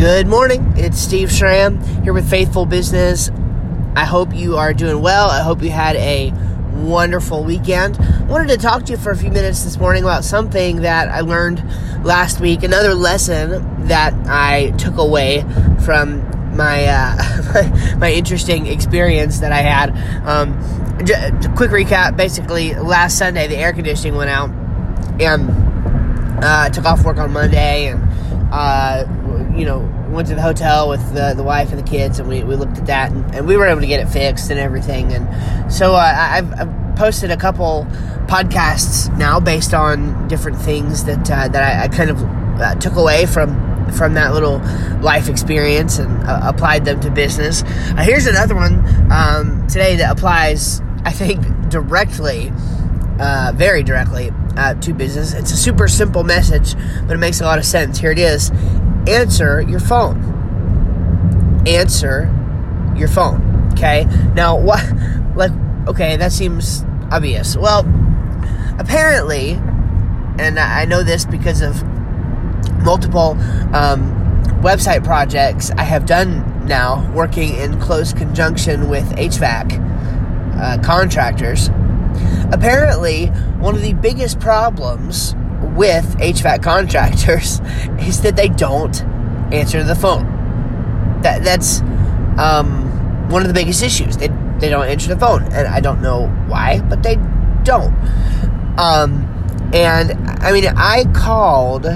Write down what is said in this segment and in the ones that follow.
Good morning. It's Steve Schramm here with Faithful Business. I hope you are doing well. I hope you had a wonderful weekend. I wanted to talk to you for a few minutes this morning about something that I learned last week, another lesson that I took away from my uh, my, my, interesting experience that I had. Um, j- quick recap: basically, last Sunday the air conditioning went out, and uh, I took off work on Monday, and uh, you know went to the hotel with the, the wife and the kids, and we, we looked at that, and, and we were able to get it fixed and everything. And so uh, I've, I've, posted a couple podcasts now based on different things that uh, that I, I, kind of uh, took away from from that little life experience and uh, applied them to business. Uh, here's another one um, today that applies, I think, directly, uh, very directly to business. It's a super simple message, but it makes a lot of sense. Here it is answer your phone. Answer your phone. Okay? Now, what, like, okay, that seems obvious. Well, apparently, and I know this because of multiple um, website projects I have done now, working in close conjunction with HVAC uh, contractors. Apparently, one of the biggest problems with HVAC contractors is that they don't answer the phone. That that's um, one of the biggest issues. They they don't answer the phone, and I don't know why, but they don't. Um, and I mean, I called.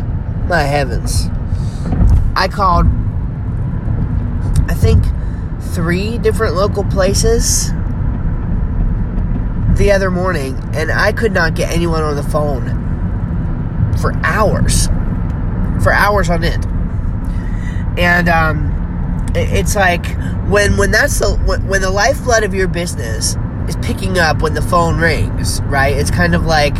My heavens, I called. I think three different local places the other morning, and I could not get anyone on the phone for hours, for hours on end. And um, it's like when when that's the when, when the lifeblood of your business is picking up when the phone rings, right? It's kind of like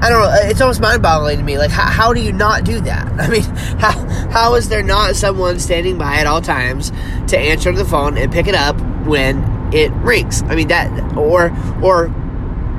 I don't know. It's almost mind-boggling to me. Like, how, how, do you not do that? I mean, how how is there not someone standing by at all times to answer the phone and pick it up when it rings? I mean, that or or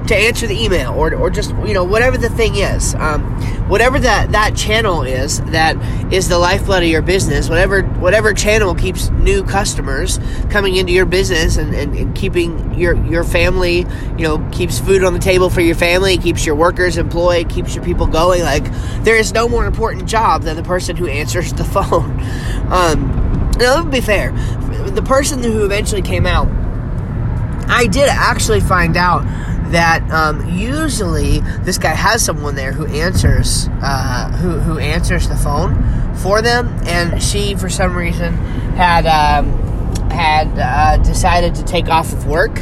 to answer the email or, or just you know whatever the thing is um, whatever that that channel is that is the lifeblood of your business whatever whatever channel keeps new customers coming into your business and, and, and keeping your your family you know keeps food on the table for your family keeps your workers employed keeps your people going like there is no more important job than the person who answers the phone um, now let me be fair the person who eventually came out I did actually find out that um, usually this guy has someone there who answers uh, who who answers the phone for them, and she for some reason had um, had uh, decided to take off of work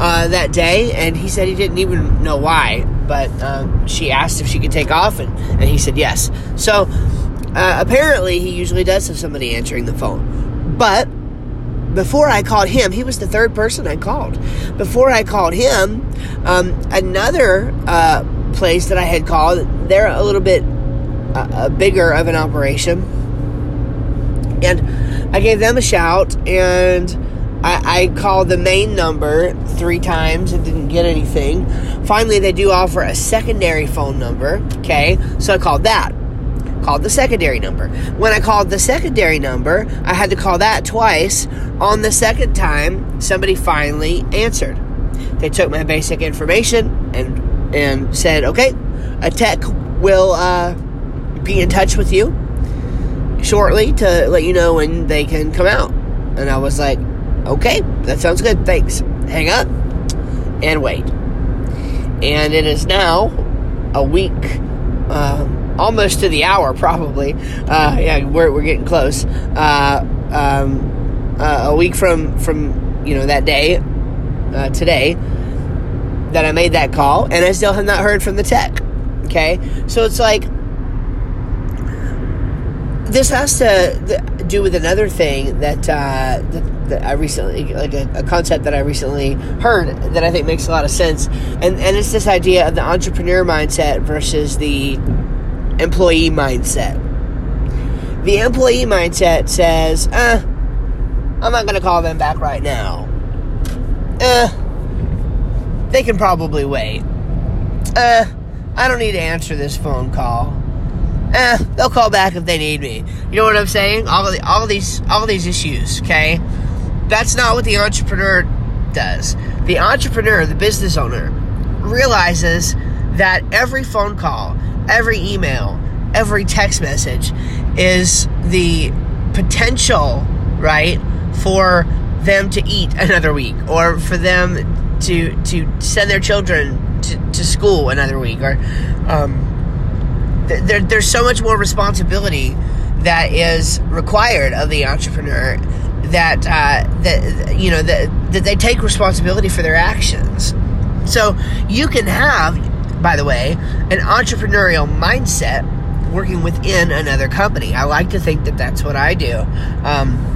uh, that day, and he said he didn't even know why, but um, she asked if she could take off, and, and he said yes. So uh, apparently, he usually does have somebody answering the phone, but before I called him, he was the third person I called. Before I called him, um, another uh, place that I had called, they're a little bit uh, bigger of an operation. And I gave them a shout and I, I called the main number three times and didn't get anything. Finally, they do offer a secondary phone number. Okay, so I called that called the secondary number. When I called the secondary number, I had to call that twice. On the second time, somebody finally answered. They took my basic information and and said, "Okay, a tech will uh, be in touch with you shortly to let you know when they can come out." And I was like, "Okay, that sounds good. Thanks." Hang up and wait. And it is now a week. Um, almost to the hour, probably. Uh, yeah, we're, we're getting close. Uh, um, uh, a week from from you know that day, uh, today, that I made that call, and I still have not heard from the tech. Okay, so it's like this has to do with another thing that, uh, that, I recently, like a, a, concept that I recently heard that I think makes a lot of sense, and and it's this idea of the entrepreneur mindset versus the employee mindset. The employee mindset says, eh, I'm not going to call them back right now. Eh, they can probably wait. Eh, I don't need to answer this phone call. Eh, they'll call back if they need me. You know what I'm saying? All the, all these all these issues, okay? That's not what the entrepreneur does. The entrepreneur, the business owner, realizes that every phone call, every email, every text message is the potential, right, for them to eat another week or for them to to send their children to, to school another week or um, there, there's so much more responsibility that is required of the entrepreneur that uh, that you know that that they take responsibility for their actions. So you can have, by the way, an entrepreneurial mindset working within another company. I like to think that that's what I do. Um,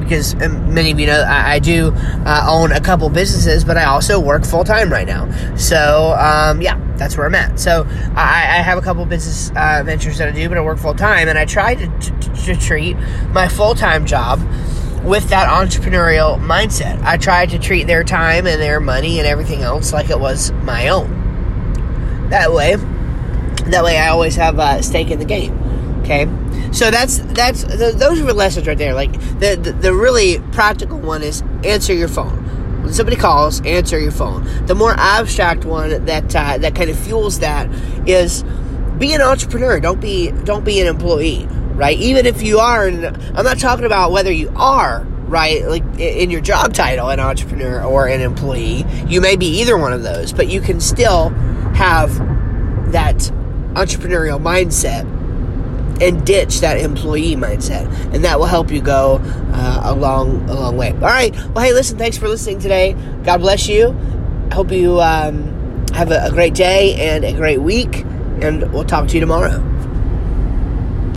because um, many of you know I, I do uh, own a couple businesses, but I also work full time right now. So um, yeah, that's where I'm at. So I, I have a couple business uh, ventures that I do, but I work full time, and I try to, to, treat my full time job with that entrepreneurial mindset. I try to treat their time and their money and everything else like it was my own. That way, that way I always have a stake in the game. Okay, so that's that's those are lessons right there. Like the, the the really practical one is answer your phone. When somebody calls, answer your phone. The more abstract one that uh, that kind of fuels that is be an entrepreneur. Don't be don't be an employee. Right? Even if you are, I'm not talking about whether you are right? Like in your job title, an entrepreneur or an employee. You may be either one of those, but you can still have that entrepreneurial mindset and ditch that employee mindset, and that will help you go uh, a long, a long way. All right. Well, hey, listen. Thanks for listening today. God bless you. Hope you um, have a, a great day and a great week, and we'll talk to you tomorrow.